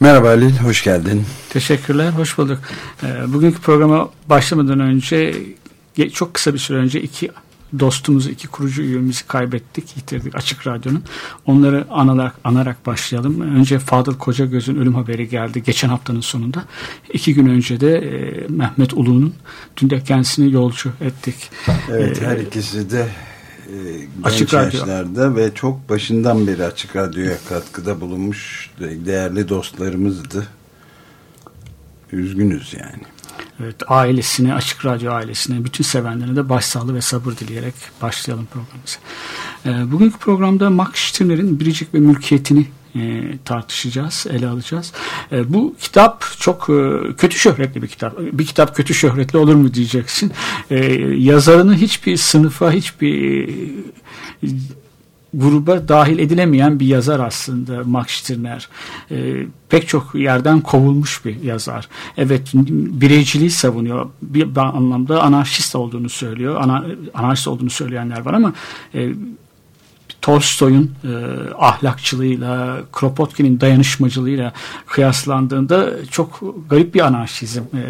Merhaba Halil, hoş geldin. Teşekkürler, hoş bulduk. Ee, Bugünkü programa başlamadan önce çok kısa bir süre önce iki dostumuzu, iki kurucu üyemizi kaybettik, yitirdik Açık Radyo'nun. Onları anarak, anarak başlayalım. Önce Fadıl Kocagöz'ün ölüm haberi geldi geçen haftanın sonunda. İki gün önce de e, Mehmet Ulu'nun dün de kendisini yolcu ettik. Evet, Ee, her ikisi de e, genç Açık Radyo. yaşlarda ve çok başından beri Açık Radyo'ya katkıda bulunmuş de- değerli dostlarımızdı. Üzgünüz yani. Evet, ailesine, Açık Radyo ailesine, bütün sevenlerine de başsağlığı ve sabır dileyerek başlayalım programımıza. Ee, bugünkü programda Max Stirner'in biricik ve mülkiyetini e, tartışacağız, ele alacağız. E, bu kitap çok e, kötü şöhretli bir kitap. Bir kitap kötü şöhretli olur mu diyeceksin. E, yazarını hiçbir sınıfa, hiçbir e, gruba dahil edilemeyen bir yazar aslında Max Stirner. Ee, pek çok yerden kovulmuş bir yazar. Evet bireyciliği savunuyor. Bir, bir anlamda anarşist olduğunu söylüyor. Ana, anarşist olduğunu söyleyenler var ama e, Tolstoy'un e, ahlakçılığıyla, Kropotkin'in dayanışmacılığıyla kıyaslandığında çok garip bir anarşizm e,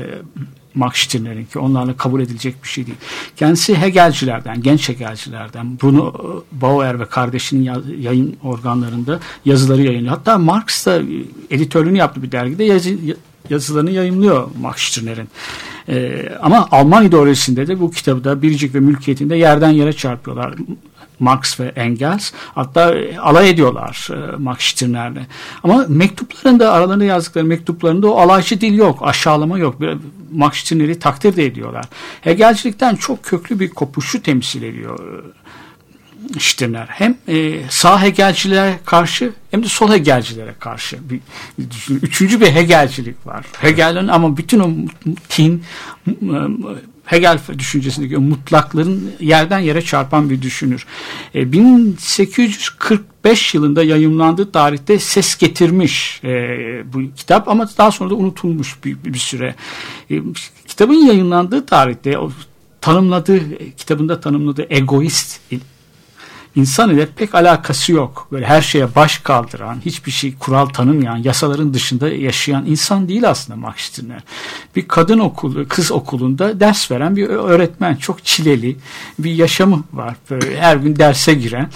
Max Stirner'in ki onlarla kabul edilecek bir şey değil. Kendisi Hegelcilerden, genç Hegelcilerden, Bruno Bauer ve kardeşinin ya- yayın organlarında yazıları yayınlıyor. Hatta Marx da e, editörlüğünü yaptığı bir dergide yazı, yazılarını yayımlıyor Max Stirner'in. Ee, ama Alman ideolojisinde de bu kitabı da biricik ve mülkiyetinde yerden yere çarpıyorlar. Marx ve Engels hatta e, alay ediyorlar e, Max Stirner'le. Ama mektuplarında aralarında yazdıkları mektuplarında o alaycı dil yok, aşağılama yok. Bir- Max Stirner'i takdir de ediyorlar. Hegelcilikten çok köklü bir kopuşu temsil ediyor e, Stirner. Hem e, sağ Hegelcilere karşı hem de sol Hegelcilere karşı bir, Üçüncü bir Hegelcilik var. Hegel'in ama bütün o tin Hegel düşüncesindeki mutlakların yerden yere çarpan bir düşünür. E, 1845 yılında yayımlandığı tarihte ses getirmiş e, bu kitap ama daha sonra da unutulmuş bir, süre. E, kitabın yayınlandığı tarihte tanımladığı kitabında tanımladığı egoist insan ile pek alakası yok. Böyle her şeye baş kaldıran, hiçbir şey kural tanımayan, yasaların dışında yaşayan insan değil aslında Max Stirner. Bir kadın okulu, kız okulunda ders veren bir öğretmen. Çok çileli bir yaşamı var. Böyle her gün derse giren.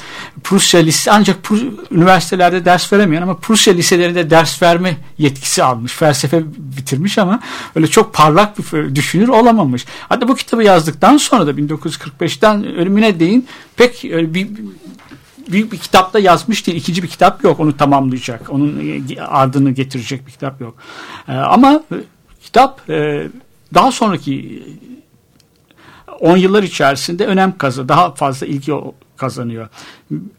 Prusya lise ancak Prus- üniversitelerde ders veremeyen ama Prusya liselerinde ders verme yetkisi almış. Felsefe bitirmiş ama öyle çok parlak bir düşünür olamamış. Hatta bu kitabı yazdıktan sonra da 1945'ten ölümüne değin pek bir büyük bir kitapta yazmış değil. İkinci bir kitap yok onu tamamlayacak. Onun e, ardını getirecek bir kitap yok. Ee, ama e, kitap e, daha sonraki 10 yıllar içerisinde önem kazanıyor. Daha fazla ilgi kazanıyor.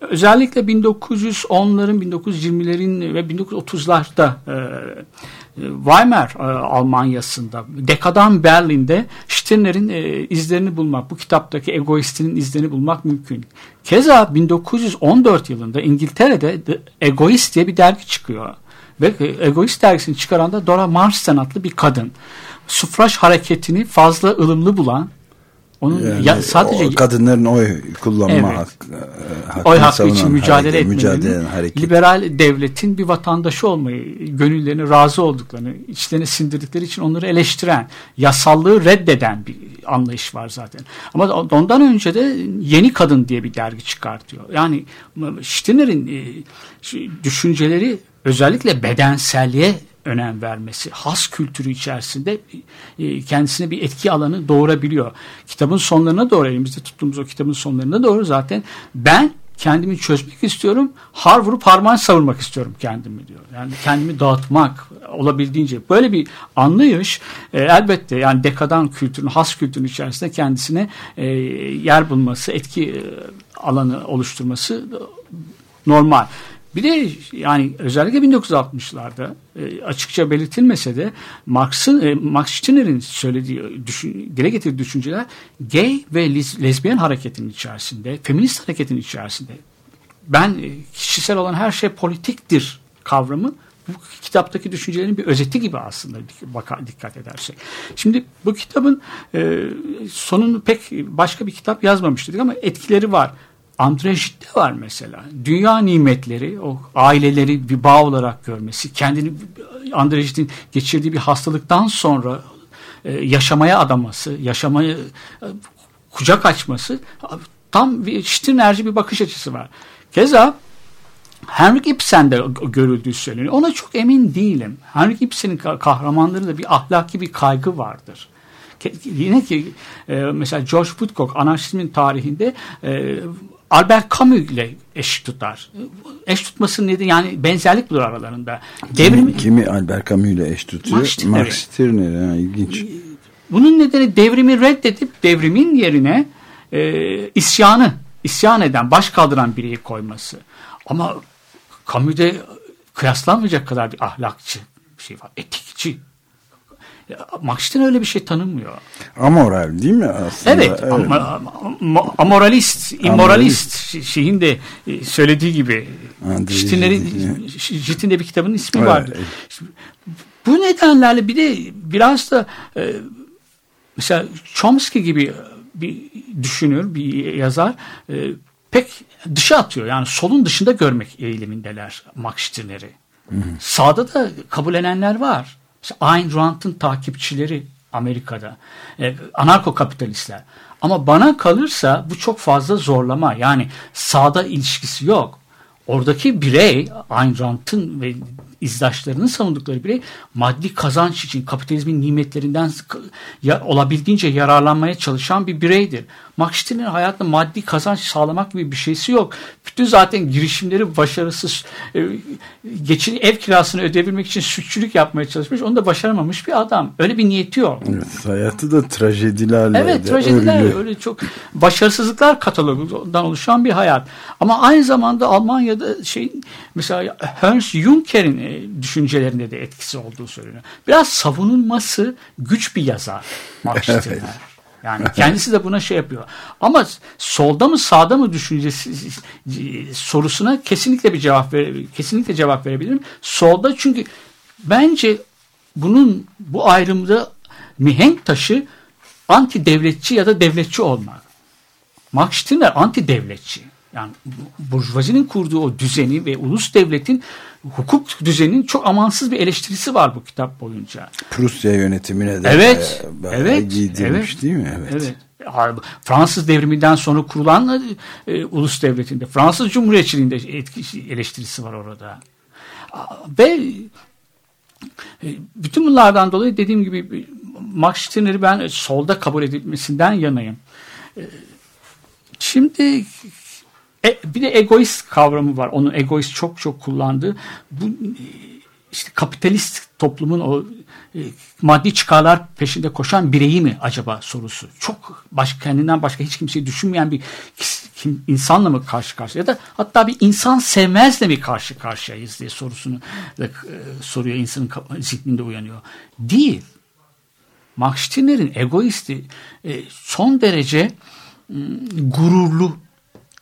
Özellikle 1910'ların, 1920'lerin ve 1930'larda e, Weimar e, Almanyası'nda, dekadan Berlin'de Stirner'in e, izlerini bulmak, bu kitaptaki egoistinin izlerini bulmak mümkün. Keza 1914 yılında İngiltere'de The Egoist diye bir dergi çıkıyor. Ve e, Egoist dergisini çıkaran da Dora Marsden adlı bir kadın. Sufraj hareketini fazla ılımlı bulan, onun Yani ya, sadece o kadınların oy kullanma Evet. hakkı, e, hakkını oy hakkı için mücadele hareket, mücadele liberal devletin bir vatandaşı olmayı, gönüllerine razı olduklarını, içlerine sindirdikleri için onları eleştiren, yasallığı reddeden bir anlayış var zaten. Ama ondan önce de Yeni Kadın diye bir dergi çıkartıyor. Yani Stirner'in e, düşünceleri özellikle bedenselliğe önem vermesi, has kültürü içerisinde e, kendisine bir etki alanı doğurabiliyor. Kitabın sonlarına doğru elimizde tuttuğumuz o kitabın sonlarına doğru zaten ben kendimi çözmek istiyorum, har vurup harman savurmak istiyorum kendimi diyor. Yani kendimi dağıtmak olabildiğince böyle bir anlayış e, elbette yani dekadan kültürün, has kültürün içerisinde kendisine e, yer bulması, etki e, alanı oluşturması normal. Bir de yani özellikle 1960'larda e, açıkça belirtilmese de Marx'ın e, Max Stirner'in söylediği düşün, dile getirdiği düşünceler gay ve lez, lezbiyen hareketin içerisinde, feminist hareketin içerisinde ben e, kişisel olan her şey politiktir kavramı bu kitaptaki düşüncelerin bir özeti gibi aslında baka, dikkat edersek. Şimdi bu kitabın e, sonunu pek başka bir kitap yazmamış dedik ama etkileri var. Andrejit'te var mesela. Dünya nimetleri, o aileleri bir bağ olarak görmesi, kendini Andrejit'in geçirdiği bir hastalıktan sonra e, yaşamaya adaması, yaşamaya e, kucak açması tam bir Stirnerci bir bakış açısı var. Keza Henrik Ibsen'de görüldüğü söyleniyor. Ona çok emin değilim. Henrik Ibsen'in kahramanları bir ahlaki bir kaygı vardır. Yine ki e, mesela George Woodcock anarşizmin tarihinde Albert Camus ile eş tutar. Eş tutması nedir? Yani benzerlik bulur aralarında. Devrim, kimi, Albert Camus ile eş tutuyor? Max Stirner. Max Stirner. Ha, ilginç. Bunun nedeni devrimi reddedip devrimin yerine e, isyanı, isyan eden, baş kaldıran bireyi koyması. Ama Camus'de kıyaslanmayacak kadar bir ahlakçı bir şey var. Etikçi. Marx'tan öyle bir şey tanımıyor. Amoral değil mi aslında? Evet. evet. Ama, amoralist, immoralist şeyin de e, söylediği gibi. Jit'in de bir kitabının ismi evet. vardı. Bu nedenlerle bir de biraz da e, mesela Chomsky gibi bir düşünür, bir yazar e, pek dışa atıyor. Yani solun dışında görmek eğilimindeler Max Stirner'i. Sağda da kabullenenler var. İşte Ayn Rand'ın takipçileri Amerika'da. E, anarko kapitalistler. Ama bana kalırsa bu çok fazla zorlama. Yani sağda ilişkisi yok. Oradaki birey Ayn Rand'ın ve izdaşlarının savundukları birey maddi kazanç için kapitalizmin nimetlerinden ya, olabildiğince yararlanmaya çalışan bir bireydir. Max Stirner'in hayatta maddi kazanç sağlamak gibi bir şeysi yok. Bütün zaten girişimleri başarısız. E, geçin ev kirasını ödeyebilmek için sütçülük yapmaya çalışmış. Onu da başaramamış bir adam. Öyle bir niyeti yok. Evet, hayatı da trajedilerle. Evet trajediler öyle. öyle çok başarısızlıklar katalogundan oluşan bir hayat. Ama aynı zamanda Almanya'da şey mesela Ernst Junker'in e, düşüncelerinde de etkisi olduğu söyleniyor. Biraz savunulması güç bir yazar Stirner. Evet. Yani kendisi de buna şey yapıyor. Ama solda mı sağda mı düşüncesi sorusuna kesinlikle bir cevap ver, kesinlikle cevap verebilirim. Solda çünkü bence bunun bu ayrımda mihenk taşı anti devletçi ya da devletçi olmak. Max Stirner anti devletçi. Yani burjuvazinin kurduğu o düzeni ve ulus devletin hukuk düzeninin çok amansız bir eleştirisi var bu kitap boyunca. Prusya yönetimine de evet, evet, giydirmiş evet, değil mi? Evet. evet. Fransız devriminden sonra kurulan e, ulus devletinde, Fransız Cumhuriyetçiliğinde etki, eleştirisi var orada. Ve e, bütün bunlardan dolayı dediğim gibi Max Stirner'i ben solda kabul edilmesinden yanayım. E, şimdi e, bir de egoist kavramı var. Onun egoist çok çok kullandığı. Bu işte kapitalist toplumun o e, maddi çıkarlar peşinde koşan bireyi mi acaba sorusu. Çok başka kendinden başka hiç kimseyi düşünmeyen bir kim, insanla mı karşı karşıya ya da hatta bir insan sevmezle mi karşı karşıyayız diye sorusunu e, soruyor insanın zihninde uyanıyor. Değil. Max Stirner'in egoisti e, son derece gururlu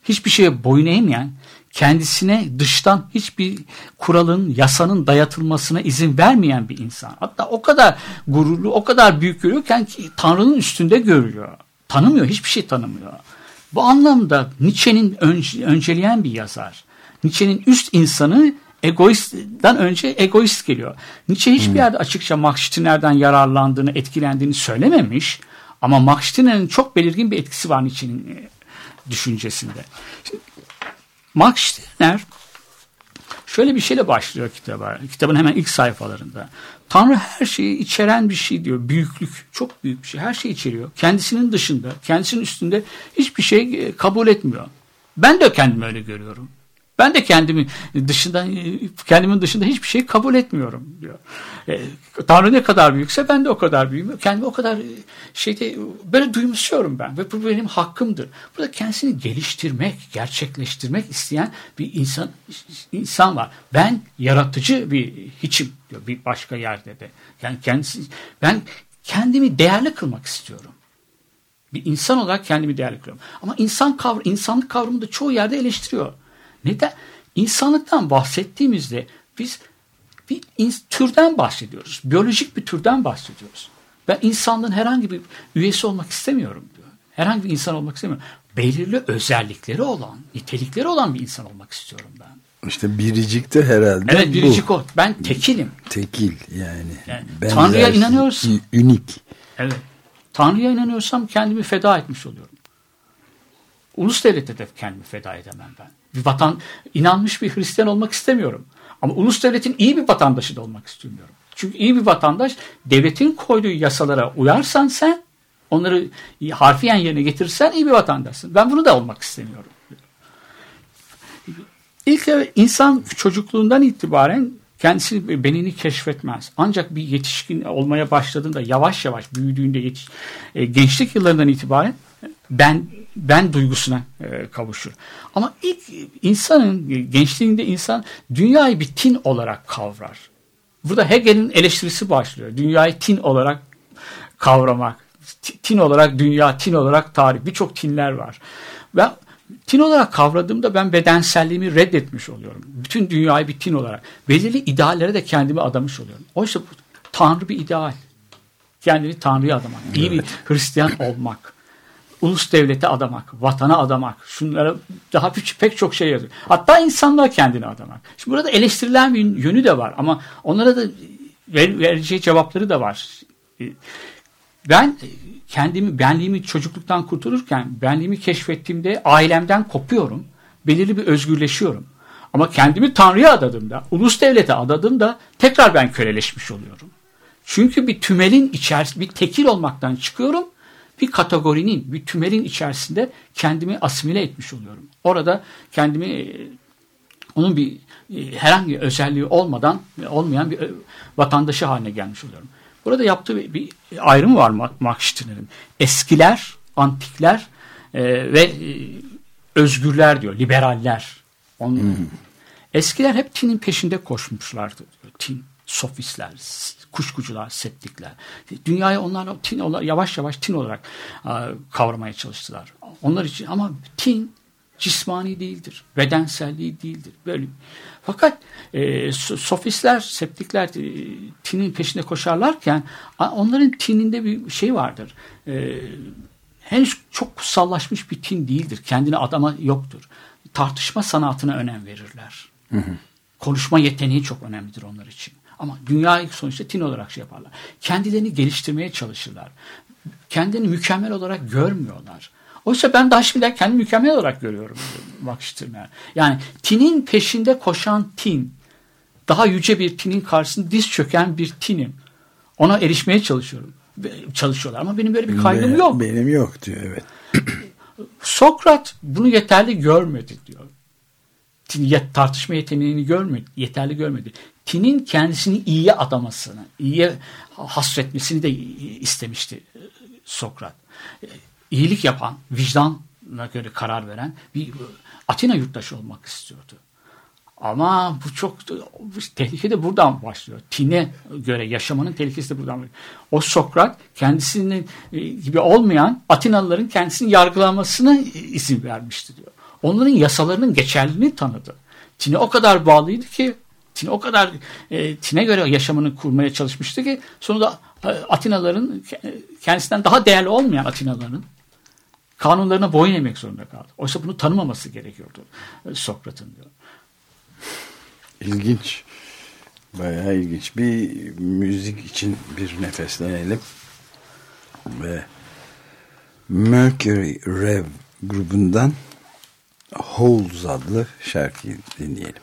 hiçbir şeye boyun eğmeyen, kendisine dıştan hiçbir kuralın, yasanın dayatılmasına izin vermeyen bir insan. Hatta o kadar gururlu, o kadar büyük görüyorken ki Tanrı'nın üstünde görüyor. Tanımıyor, hiçbir şey tanımıyor. Bu anlamda Nietzsche'nin önce, önceleyen bir yazar. Nietzsche'nin üst insanı egoistden önce egoist geliyor. Nietzsche hiçbir hmm. yerde açıkça Max Stirner'den yararlandığını, etkilendiğini söylememiş. Ama Max Stirner'in çok belirgin bir etkisi var Nietzsche'nin düşüncesinde. Şimdi, Max Stirner şöyle bir şeyle başlıyor kitaba. Kitabın hemen ilk sayfalarında. Tanrı her şeyi içeren bir şey diyor. Büyüklük. Çok büyük bir şey. Her şeyi içeriyor. Kendisinin dışında, kendisinin üstünde hiçbir şey e, kabul etmiyor. Ben de kendimi öyle görüyorum. Ben de kendimi dışında kendimin dışında hiçbir şey kabul etmiyorum diyor. E, Tanrı ne kadar büyükse ben de o kadar büyüğüm. Kendimi o kadar e, şeyde böyle duymuşuyorum ben ve bu benim hakkımdır. Burada kendisini geliştirmek, gerçekleştirmek isteyen bir insan insan var. Ben yaratıcı bir hiçim diyor bir başka yerde de. Yani kendisi ben kendimi değerli kılmak istiyorum. Bir insan olarak kendimi değerli kılıyorum. Ama insan kavr insanlık kavramını da çoğu yerde eleştiriyor. Neden? İnsanlıktan bahsettiğimizde biz bir türden bahsediyoruz. Biyolojik bir türden bahsediyoruz. Ben insanlığın herhangi bir üyesi olmak istemiyorum diyor. Herhangi bir insan olmak istemiyorum. Belirli özellikleri olan, nitelikleri olan bir insan olmak istiyorum ben. İşte biricik de herhalde Evet biricik bu. o. Ben tekilim. Tekil yani. yani Tanrı'ya inanıyorsun. Ünik. Evet. Tanrı'ya inanıyorsam kendimi feda etmiş oluyorum. Ulus devlete de kendimi feda edemem ben. Bir vatan, inanmış bir Hristiyan olmak istemiyorum. Ama ulus devletin iyi bir vatandaşı da olmak istemiyorum. Çünkü iyi bir vatandaş devletin koyduğu yasalara uyarsan sen onları harfiyen yerine getirirsen iyi bir vatandaşsın. Ben bunu da olmak istemiyorum. İlk insan çocukluğundan itibaren kendisi benini keşfetmez. Ancak bir yetişkin olmaya başladığında yavaş yavaş büyüdüğünde yetiş, e, gençlik yıllarından itibaren ben ben duygusuna e, kavuşur. Ama ilk insanın gençliğinde insan dünyayı bir tin olarak kavrar. Burada Hegel'in eleştirisi başlıyor. Dünyayı tin olarak kavramak. Tin olarak dünya, tin olarak tarih. Birçok tinler var. Ben tin olarak kavradığımda ben bedenselliğimi reddetmiş oluyorum. Bütün dünyayı bir tin olarak. Belirli ideallere de kendimi adamış oluyorum. Oysa bu Tanrı bir ideal. Kendini Tanrı'ya adamak. İyi bir Hristiyan olmak ulus devlete adamak, vatana adamak, şunlara daha pek çok şey yazıyor. Hatta insanlığa kendini adamak. Şimdi burada eleştirilen bir yönü de var ama onlara da ver, vereceği cevapları da var. Ben kendimi, benliğimi çocukluktan kurtulurken, benliğimi keşfettiğimde ailemden kopuyorum. Belirli bir özgürleşiyorum. Ama kendimi Tanrı'ya adadığımda, ulus devlete adadığımda tekrar ben köleleşmiş oluyorum. Çünkü bir tümelin içerisinde bir tekil olmaktan çıkıyorum bir kategorinin, bir tümelin içerisinde kendimi asimile etmiş oluyorum. Orada kendimi e, onun bir e, herhangi bir özelliği olmadan olmayan bir e, vatandaşı haline gelmiş oluyorum. Burada yaptığı bir ayrım var Max Stirner'in. Eskiler, antikler ve özgürler diyor, liberaller. Onun, Eskiler hep tinin peşinde koşmuşlardı. Tin, sofistler, kuşkucular, septikler. Dünyayı onlar tin olarak, yavaş yavaş tin olarak kavramaya çalıştılar. Onlar için ama tin cismani değildir. Bedenselliği değildir. Böyle. Fakat e, sofistler, septikler e, tinin peşinde koşarlarken onların tininde bir şey vardır. E, henüz çok kutsallaşmış bir tin değildir. Kendine adama yoktur. Tartışma sanatına önem verirler. Hı hı. Konuşma yeteneği çok önemlidir onlar için. Ama dünyayı sonuçta tin olarak şey yaparlar. Kendilerini geliştirmeye çalışırlar. Kendini mükemmel olarak görmüyorlar. Oysa ben daha şimdiden kendimi mükemmel olarak görüyorum. Bakıştırmaya. Yani tinin peşinde koşan tin. Daha yüce bir tinin karşısında diz çöken bir tinim. Ona erişmeye çalışıyorum. Çalışıyorlar ama benim böyle bir kaygım yok. Benim yok diyor evet. Sokrat bunu yeterli görmedi diyor. Tartışma yeteneğini görmedi, yeterli görmedi. Tin'in kendisini iyiye adamasını, iyiye hasretmesini de istemişti e, Sokrat. E, iyilik yapan, vicdanla göre karar veren bir e, Atina yurttaşı olmak istiyordu. Ama bu çok tehlike de buradan başlıyor. Tin'e göre yaşamanın tehlikesi de buradan başlıyor. O Sokrat kendisinin gibi olmayan Atinalıların kendisini yargılamasına izin vermişti diyor. Onların yasalarının geçerliliğini tanıdı. Tin'e o kadar bağlıydı ki Tin o kadar e, Tin'e göre yaşamını kurmaya çalışmıştı ki sonunda e, Atinaların kendisinden daha değerli olmayan Atinaların kanunlarına boyun eğmek zorunda kaldı. Oysa bunu tanımaması gerekiyordu e, Sokrat'ın diyor. İlginç. Bayağı ilginç. Bir müzik için bir nefeslenelim. Ve Mercury Rev grubundan Holes adlı şarkıyı dinleyelim.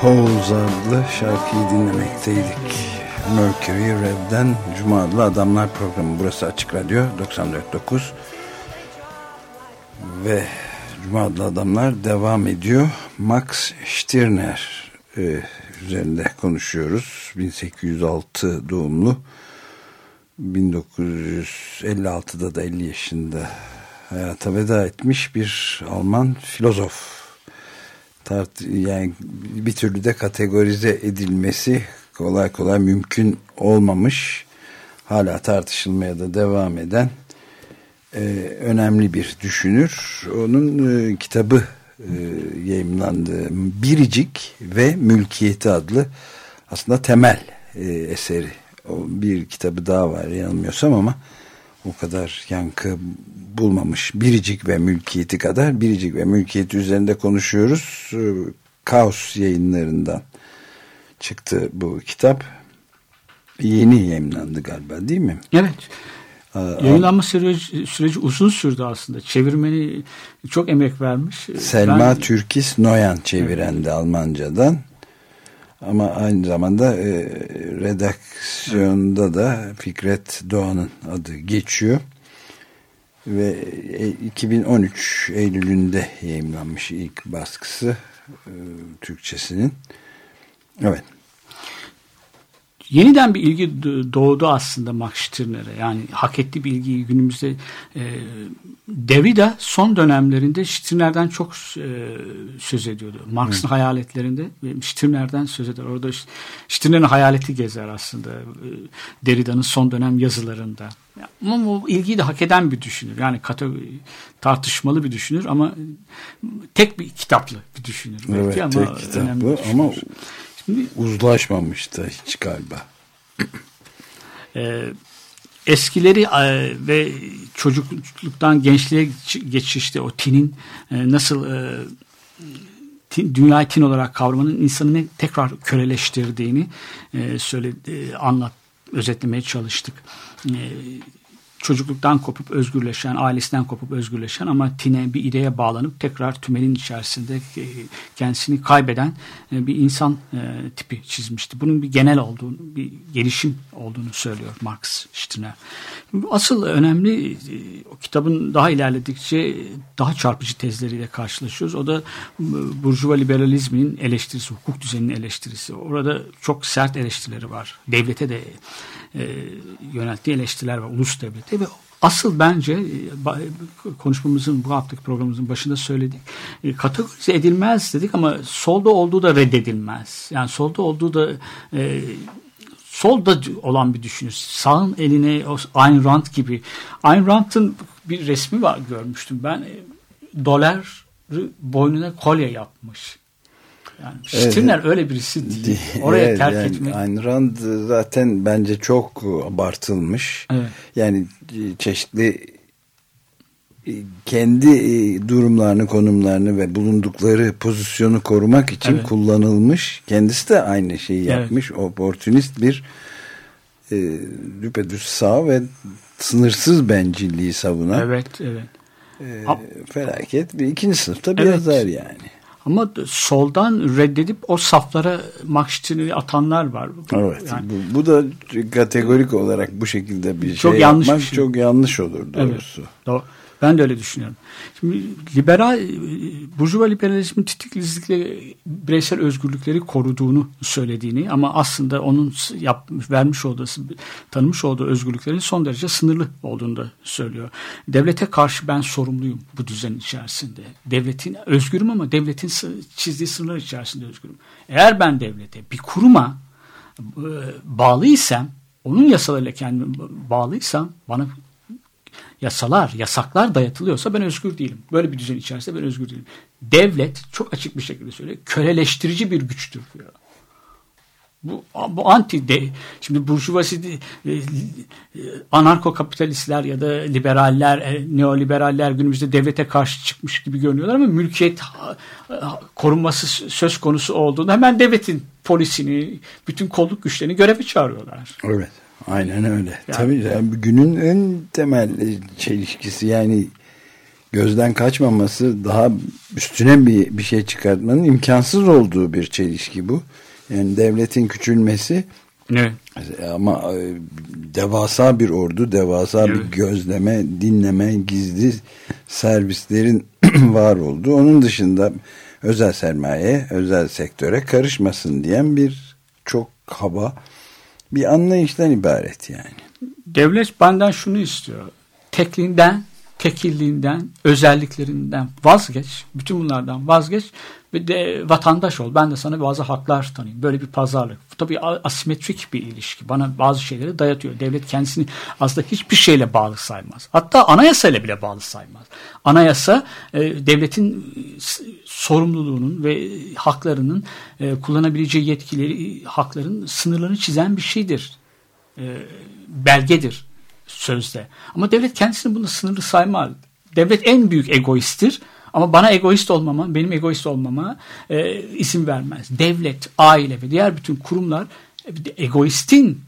Holes adlı şarkıyı dinlemekteydik. Mercury Rev'den Cuma adlı Adamlar programı. Burası Açık Radyo 94.9 ve Cuma adlı Adamlar devam ediyor. Max Stirner e, üzerinde konuşuyoruz. 1806 doğumlu 1956'da da 50 yaşında hayata veda etmiş bir Alman filozof tart yani bir türlü de kategorize edilmesi kolay kolay mümkün olmamış. Hala tartışılmaya da devam eden e, önemli bir düşünür. Onun e, kitabı e, yayımlandı Biricik ve Mülkiyeti adlı aslında temel e, eseri. O bir kitabı daha var yanılmıyorsam ama o kadar yankı bulmamış biricik ve mülkiyeti kadar biricik ve mülkiyeti üzerinde konuşuyoruz. Ee, Kaos yayınlarından çıktı bu kitap. Yeni yayınlandı galiba değil mi? Evet. Yayınlanma süreci, süreci uzun sürdü aslında. Çevirmeni çok emek vermiş. Selma Ben- Türkis Noyan çevirendi Almancadan. Ama aynı zamanda e, redaksiyonda da Fikret Doğan'ın adı geçiyor. Ve e, 2013 Eylül'ünde yayımlanmış ilk baskısı e, Türkçesinin. Evet. Yeniden bir ilgi doğdu aslında Max Stirner'e. Yani hak ettiği bir ilgiyi günümüzde e, Derrida son dönemlerinde Stirner'den çok e, söz ediyordu. Marx'ın hayaletlerinde ve Stirner'den söz eder. Orada Stirner'in hayaleti gezer aslında e, Derrida'nın son dönem yazılarında. Ya, Ama bu ilgiyi de hak eden bir düşünür. Yani kategori, tartışmalı bir düşünür ama tek bir kitaplı bir düşünür. belki Evet, ama tek kitaplı ama uzlaşmamış da hiç galiba. Ee, eskileri e, ve çocukluktan gençliğe geçişte o tinin e, nasıl e, tin, dünyayı tin olarak kavramanın insanı ne tekrar köleleştirdiğini e, söyledi, anlat, özetlemeye çalıştık. E, çocukluktan kopup özgürleşen, ailesinden kopup özgürleşen ama tine bir ideye bağlanıp tekrar tümelin içerisinde e, kendisini kaybeden e, bir insan e, tipi çizmişti. Bunun bir genel olduğunu, bir gelişim olduğunu söylüyor Marx Stirner. Asıl önemli o kitabın daha ilerledikçe daha çarpıcı tezleriyle karşılaşıyoruz. O da burjuva liberalizminin eleştirisi, hukuk düzeninin eleştirisi. Orada çok sert eleştirileri var. Devlete de e, yönelttiği eleştiriler var. Ulus devleti ve asıl bence e, konuşmamızın bu haftaki programımızın başında söyledik. E, kategorize edilmez dedik ama solda olduğu da reddedilmez. Yani solda olduğu da e, solda olan bir düşünür. Sağın eline Ayn Rand gibi. Ayn Rand'ın bir resmi var görmüştüm ben. E, doları boynuna kolye yapmış. Yani Stirner evet. öyle birisi değil. Oraya evet, terk yani etmek. Ayn Rand zaten bence çok abartılmış. Evet. Yani çeşitli kendi durumlarını, konumlarını ve bulundukları pozisyonu korumak için evet. kullanılmış. Kendisi de aynı şeyi yapmış. Evet. Oportunist bir e, düpedüz sağ ve sınırsız bencilliği savunan. Evet, evet. E, felaket bir ikinci sınıfta bir evet. yazar yani. Ama soldan reddedip o saflara Marksistleri atanlar var. Evet. Yani, bu, bu da kategorik olarak bu şekilde bir çok şey yanlış yapmak bir şey. çok yanlış olur doğrusu. Evet, doğru. Ben de öyle düşünüyorum. Şimdi liberal, burjuva liberalizmin titiklizlikle bireysel özgürlükleri koruduğunu söylediğini ama aslında onun yap, vermiş olduğu, tanımış olduğu özgürlüklerin son derece sınırlı olduğunu da söylüyor. Devlete karşı ben sorumluyum bu düzen içerisinde. Devletin, özgürüm ama devletin çizdiği sınırlar içerisinde özgürüm. Eğer ben devlete, bir kuruma e, bağlıysam, onun yasalarıyla kendimi bağlıysam bana yasalar, yasaklar dayatılıyorsa ben özgür değilim. Böyle bir düzen içerisinde ben özgür değilim. Devlet çok açık bir şekilde söylüyor. Köleleştirici bir güçtür diyor. Bu, bu anti de şimdi burjuvasi e, e, anarko kapitalistler ya da liberaller, e, neoliberaller günümüzde devlete karşı çıkmış gibi görünüyorlar ama mülkiyet korunması söz konusu olduğunda hemen devletin polisini, bütün kolluk güçlerini göreve çağırıyorlar. Evet. Aynen öyle. Yani, Tabii yani günün en temel çelişkisi yani gözden kaçmaması daha üstüne bir, bir şey çıkartmanın imkansız olduğu bir çelişki bu. Yani devletin küçülmesi evet. ama e, devasa bir ordu, devasa evet. bir gözleme, dinleme, gizli servislerin var olduğu. Onun dışında özel sermaye, özel sektöre karışmasın diyen bir çok kaba bir anlayıştan ibaret yani. Devlet benden şunu istiyor. Tekliğinden, tekilliğinden, özelliklerinden vazgeç. Bütün bunlardan vazgeç ve de vatandaş ol. Ben de sana bazı haklar tanıyayım. Böyle bir pazarlık. Tabii asimetrik bir ilişki. Bana bazı şeyleri dayatıyor. Devlet kendisini aslında hiçbir şeyle bağlı saymaz. Hatta anayasayla bile bağlı saymaz. Anayasa e, devletin sorumluluğunun ve haklarının e, kullanabileceği yetkileri, hakların sınırlarını çizen bir şeydir. E, belgedir sözde. Ama devlet kendisini bunu sınırlı saymaz. Devlet en büyük egoisttir. Ama bana egoist olmama, benim egoist olmama e, isim vermez. Devlet, aile ve diğer bütün kurumlar egoistin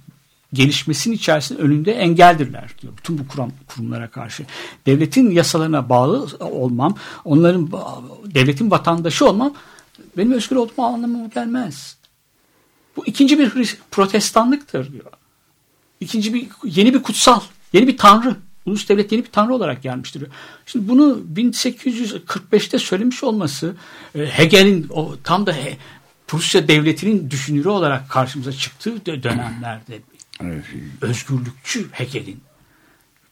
gelişmesinin içerisinde önünde engeldirler diyor. Bütün bu kurum, kurumlara karşı. Devletin yasalarına bağlı olmam, onların devletin vatandaşı olmam benim özgür olduğum anlamına gelmez. Bu ikinci bir protestanlıktır diyor. İkinci bir yeni bir kutsal, yeni bir tanrı. Ulus devlet yeni bir tanrı olarak gelmiştir. Şimdi bunu 1845'te söylemiş olması e, Hegel'in o tam da Prusya devletinin düşünürü olarak karşımıza çıktığı dönemlerde özgürlükçü Hegel'in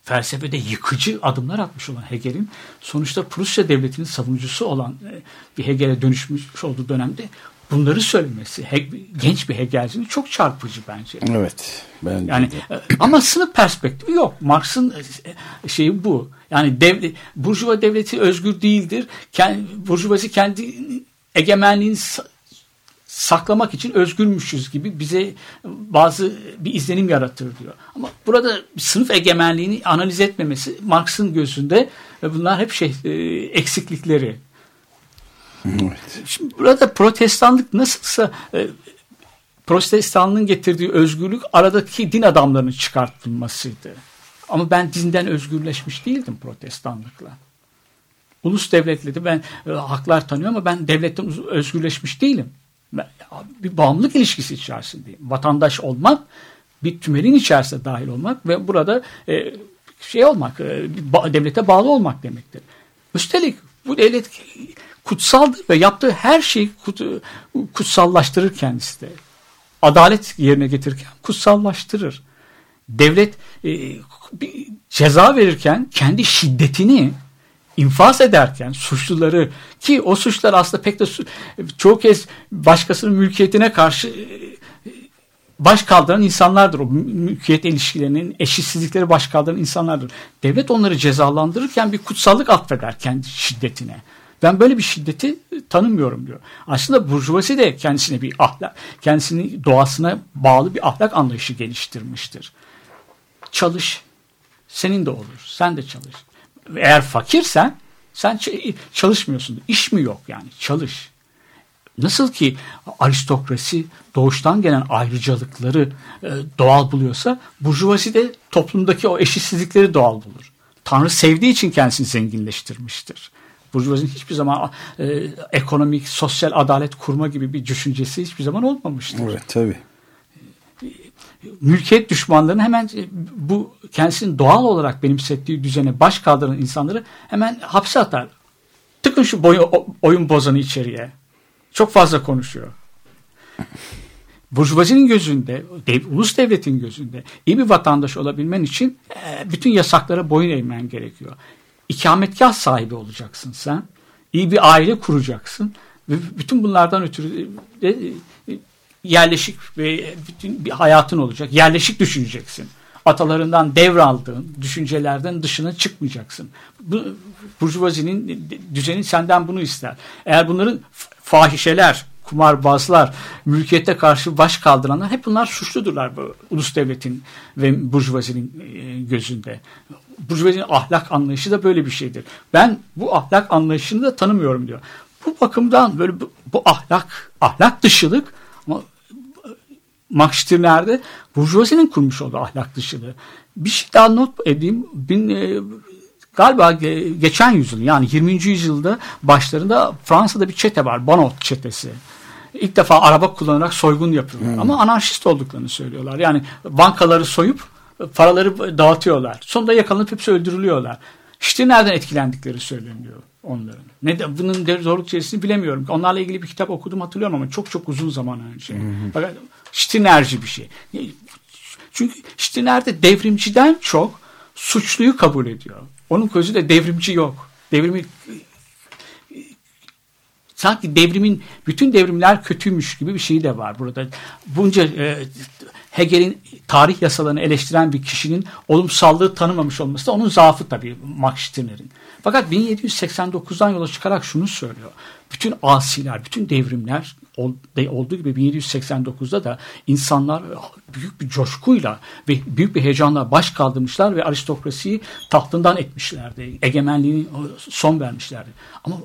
felsefede yıkıcı adımlar atmış olan Hegel'in sonuçta Prusya devletinin savunucusu olan e, bir Hegel'e dönüşmüş olduğu dönemde bunları söylemesi genç bir Hegelcinin çok çarpıcı bence. Evet. Bence yani de. E, ama sınıf perspektifi yok. Marx'ın e, şeyi bu. Yani devlet, burjuva devleti özgür değildir. Kendi, burjuvazi kendi egemenliğini saklamak için özgürmüşüz gibi bize bazı bir izlenim yaratır diyor. Ama burada sınıf egemenliğini analiz etmemesi Marx'ın gözünde ve bunlar hep şey e, eksiklikleri. Evet. Şimdi burada protestanlık nasılsa e, protestanlığın getirdiği özgürlük aradaki din adamlarının çıkartılmasıydı. Ama ben dinden özgürleşmiş değildim protestanlıkla. Ulus devletle de ben e, haklar tanıyorum ama ben devletten özgürleşmiş değilim. Bir bağımlılık ilişkisi içerisindeyim. Vatandaş olmak, bir tümelin içerisinde dahil olmak ve burada e, şey olmak, e, devlete bağlı olmak demektir. Üstelik bu devlet kutsaldır ve yaptığı her şeyi kut- kutsallaştırır kendisi de. Adalet yerine getirirken kutsallaştırır. Devlet e, bir ceza verirken kendi şiddetini infaz ederken suçluları ki o suçlar aslında pek de çoğu kez başkasının mülkiyetine karşı e, baş kaldıran insanlardır. O mü- mülkiyet ilişkilerinin eşitsizlikleri baş kaldıran insanlardır. Devlet onları cezalandırırken bir kutsallık atfeder kendi şiddetine. Ben böyle bir şiddeti tanımıyorum diyor. Aslında burjuvazi de kendisine bir ahlak, kendisini doğasına bağlı bir ahlak anlayışı geliştirmiştir. Çalış, senin de olur. Sen de çalış. Eğer fakirsen sen çalışmıyorsun. İş mi yok yani? Çalış. Nasıl ki aristokrasi doğuştan gelen ayrıcalıkları e, doğal buluyorsa burjuvazi de toplumdaki o eşitsizlikleri doğal bulur. Tanrı sevdiği için kendisini zenginleştirmiştir. Burjuvazinin hiçbir zaman e, ekonomik, sosyal adalet kurma gibi bir düşüncesi hiçbir zaman olmamıştır Evet tabii. mülkiyet düşmanlarının hemen e, bu kendisinin doğal olarak benimsettiği düzene baş kaldıran insanları hemen hapse atar. Tıkın şu boyu, o- oyun bozanı içeriye. Çok fazla konuşuyor. Burjuvazinin gözünde, dev, ulus devletin gözünde iyi bir vatandaş olabilmen için e, bütün yasaklara boyun eğmen gerekiyor. İkametgah sahibi olacaksın sen. İyi bir aile kuracaksın. Ve bütün bunlardan ötürü de, e, yerleşik ve bütün bir hayatın olacak. Yerleşik düşüneceksin. Atalarından devraldığın düşüncelerden dışına çıkmayacaksın. Bu burjuvazinin düzeni senden bunu ister. Eğer bunların fahişeler, kumarbazlar, mülkiyete karşı baş kaldıranlar hep bunlar suçludurlar bu ulus devletin ve burjuvazinin e, gözünde. Burjuvazinin ahlak anlayışı da böyle bir şeydir. Ben bu ahlak anlayışını da tanımıyorum diyor. Bu bakımdan böyle bu, bu ahlak, ahlak dışılık ama Max Stirner'de Burjuvazi'nin kurmuş olduğu ahlak dışılığı. Bir şey daha not edeyim. Bin, e, galiba ge- geçen yüzyıl yani 20. yüzyılda başlarında Fransa'da bir çete var. Banot çetesi. İlk defa araba kullanarak soygun yapıyorlar. Ama anarşist olduklarını söylüyorlar. Yani bankaları soyup paraları dağıtıyorlar. Sonunda yakalanıp hepsi öldürülüyorlar. İşte nereden etkilendikleri söyleniyor onların. Ne de bunun de zorluk içerisini bilemiyorum. Onlarla ilgili bir kitap okudum hatırlıyorum ama çok çok uzun zaman önce. Fakat Stinerci bir şey. Çünkü Stiner'de devrimciden çok suçluyu kabul ediyor. Onun gözünde devrimci yok. Devrimi sanki devrimin bütün devrimler kötüymüş gibi bir şey de var burada. Bunca e, Hegel'in tarih yasalarını eleştiren bir kişinin olumsallığı tanımamış olması da onun zaafı tabii Max Stirner'in. Fakat 1789'dan yola çıkarak şunu söylüyor. Bütün asiler, bütün devrimler ol- de- olduğu gibi 1789'da da insanlar büyük bir coşkuyla ve büyük bir heyecanla baş kaldırmışlar ve aristokrasiyi tahtından etmişlerdi. Egemenliğini son vermişlerdi. Ama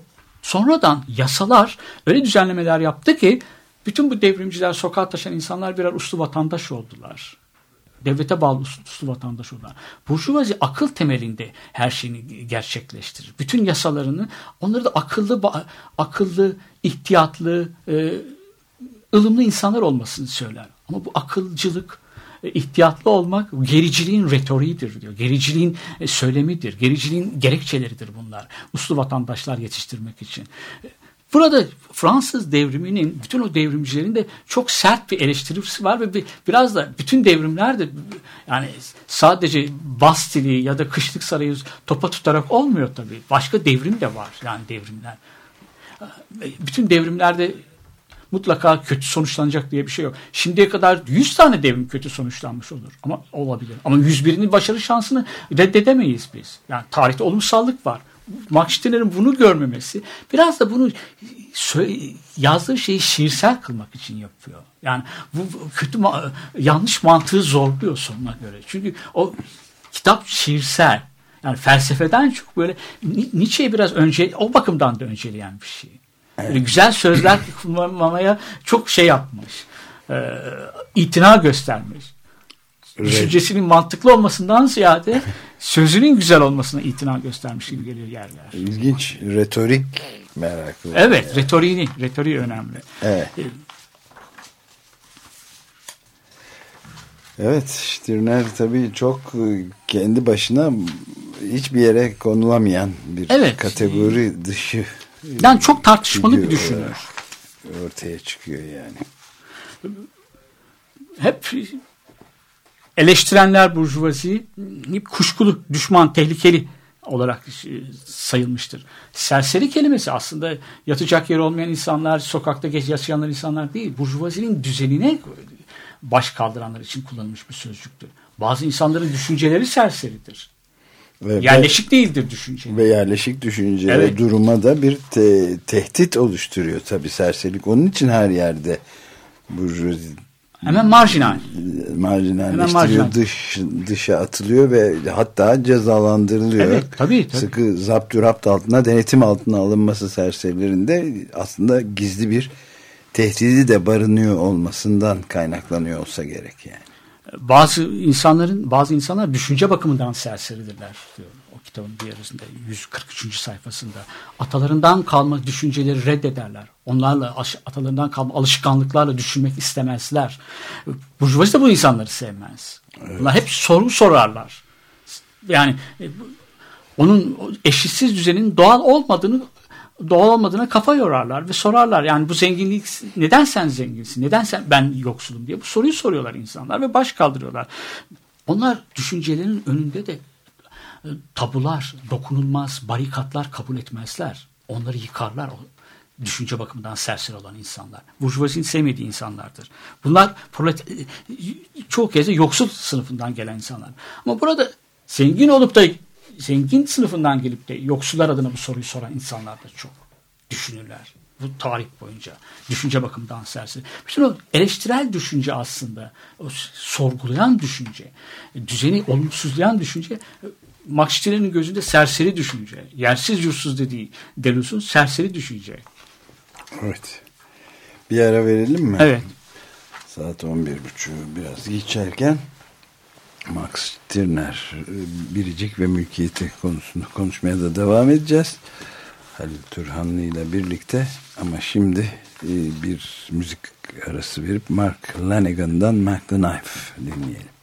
Sonradan yasalar öyle düzenlemeler yaptı ki bütün bu devrimciler, sokağa taşan insanlar birer uslu vatandaş oldular. Devlete bağlı uslu, uslu vatandaş oldular. Burjuvazi akıl temelinde her şeyini gerçekleştirir. Bütün yasalarını onları da akıllı, akıllı, ihtiyatlı, e, ılımlı insanlar olmasını söyler. Ama bu akılcılık, e, ihtiyatlı olmak gericiliğin retoriğidir diyor. Gericiliğin e, söylemidir. Gericiliğin gerekçeleridir bunlar. Uslu vatandaşlar yetiştirmek için. Burada Fransız devriminin bütün o devrimcilerin de çok sert bir eleştirisi var ve bir, biraz da bütün devrimler de yani sadece Bastili ya da Kışlık Sarayı topa tutarak olmuyor tabii. Başka devrim de var yani devrimler. Bütün devrimlerde mutlaka kötü sonuçlanacak diye bir şey yok. Şimdiye kadar 100 tane devrim kötü sonuçlanmış olur. Ama olabilir. Ama 101'inin başarı şansını reddedemeyiz biz. Yani tarihte olumsallık var. Max Stirner'in bunu görmemesi biraz da bunu yazdığı şeyi şiirsel kılmak için yapıyor. Yani bu kötü ma- yanlış mantığı zorluyor sonuna göre. Çünkü o kitap şiirsel. Yani felsefeden çok böyle Ni- Nietzsche'yi biraz önce o bakımdan da önceleyen bir şey. Böyle güzel sözler kullanmamaya çok şey yapmış. E, itina göstermiş. Düşüncesinin mantıklı olmasından ziyade sözünün güzel olmasına itina göstermiş gibi geliyor yer yer. İlginç. Retorik meraklı. Evet, retoriğini, retoriği önemli. Evet. Evet, Stirner tabii çok e, kendi başına hiçbir yere konulamayan bir Evet. kategori dışı Yani çok tartışmalı bir figür düşünür. ortaya çıkıyor yani. Hep eleştirenler burjuvaziyi kuşkulu, düşman, tehlikeli olarak e, sayılmıştır. Serseri kelimesi aslında yatacak yeri olmayan insanlar, sokakta geç yaşayanlar insanlar değil. Burjuvazinin düzenine baş kaldıranlar için kullanılmış bir sözcüktür. Bazı insanların düşünceleri serseridir. Ve, Yerleşik değildir düşünce. ve yerleşik düşünce Evet. ve duruma da bir te- tehdit oluşturuyor tabii serserilik. Onun için her yerde burjuvazi Hemen marjinal. Hemen marjinalleştiriyor, marjinal. dış, dışa atılıyor ve hatta cezalandırılıyor. Evet, tabii, tabii. Sıkı zapturapt altına, denetim altına alınması serserilerinde aslında gizli bir tehdidi de barınıyor olmasından kaynaklanıyor olsa gerek yani. Bazı insanların bazı insanlar düşünce bakımından serseridirler diyor o kitabın bir yarısında 143. sayfasında. Atalarından kalma düşünceleri reddederler. Onlarla atalarından kalma alışkanlıklarla düşünmek istemezler. Burjuvazi de bu insanları sevmez. Bunlar hep soru sorarlar. Yani e, onun eşitsiz düzenin doğal olmadığını doğal olmadığına kafa yorarlar ve sorarlar. Yani bu zenginlik neden sen zenginsin? Neden sen ben yoksulum diye bu soruyu soruyorlar insanlar ve baş kaldırıyorlar. Onlar düşüncelerinin önünde de e, tabular, dokunulmaz barikatlar kabul etmezler. Onları yıkarlar. Düşünce bakımından serseri olan insanlar. Burjuvazinin sevmediği insanlardır. Bunlar prolet, e, çoğu kez de yoksul sınıfından gelen insanlar. Ama burada zengin olup da zengin sınıfından gelip de yoksullar adına bu soruyu soran insanlar da çok düşünürler. Bu tarih boyunca düşünce bakımından serseri. Bütün o eleştirel düşünce aslında o sorgulayan düşünce, düzeni olumsuzlayan düşünce e, Max gözünde serseri düşünce. Yersiz yursuz dediği Deleuze'un serseri düşünce. Evet. Bir ara verelim mi? Evet. Saat 11.30'u biraz geçerken Max Stirner e, biricik ve mülkiyeti konusunu konuşmaya da devam edeceğiz. Halil Turhanlı ile birlikte ama şimdi e, bir müzik arası verip Mark Lanigan'dan Mac the Knife dinleyelim.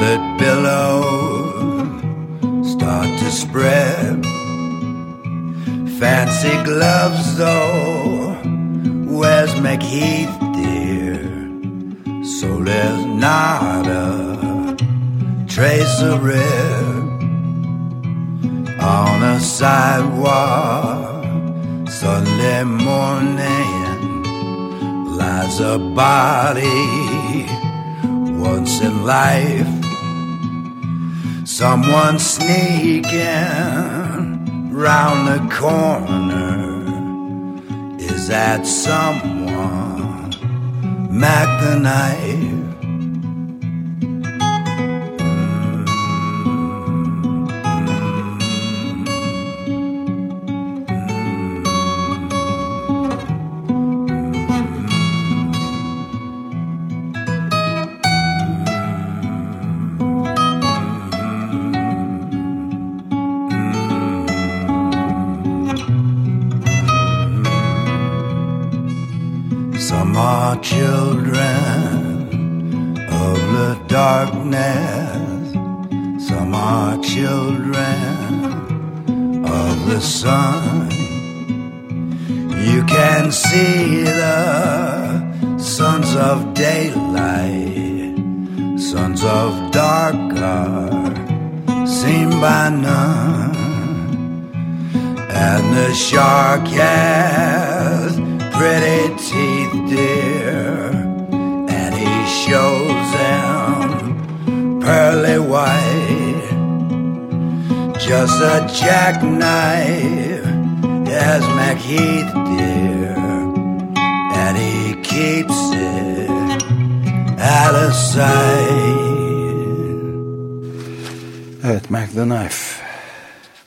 Scarlet billows start to spread. Fancy gloves, though, where's McHeath, dear? So there's not a trace of red on a sidewalk Sunday morning lies a body once in life someone sneaking round the corner. Is that someone? Mac the knife Just a jackknife as McHeath, dear, and he keeps it out of sight. Evet Mac the Knife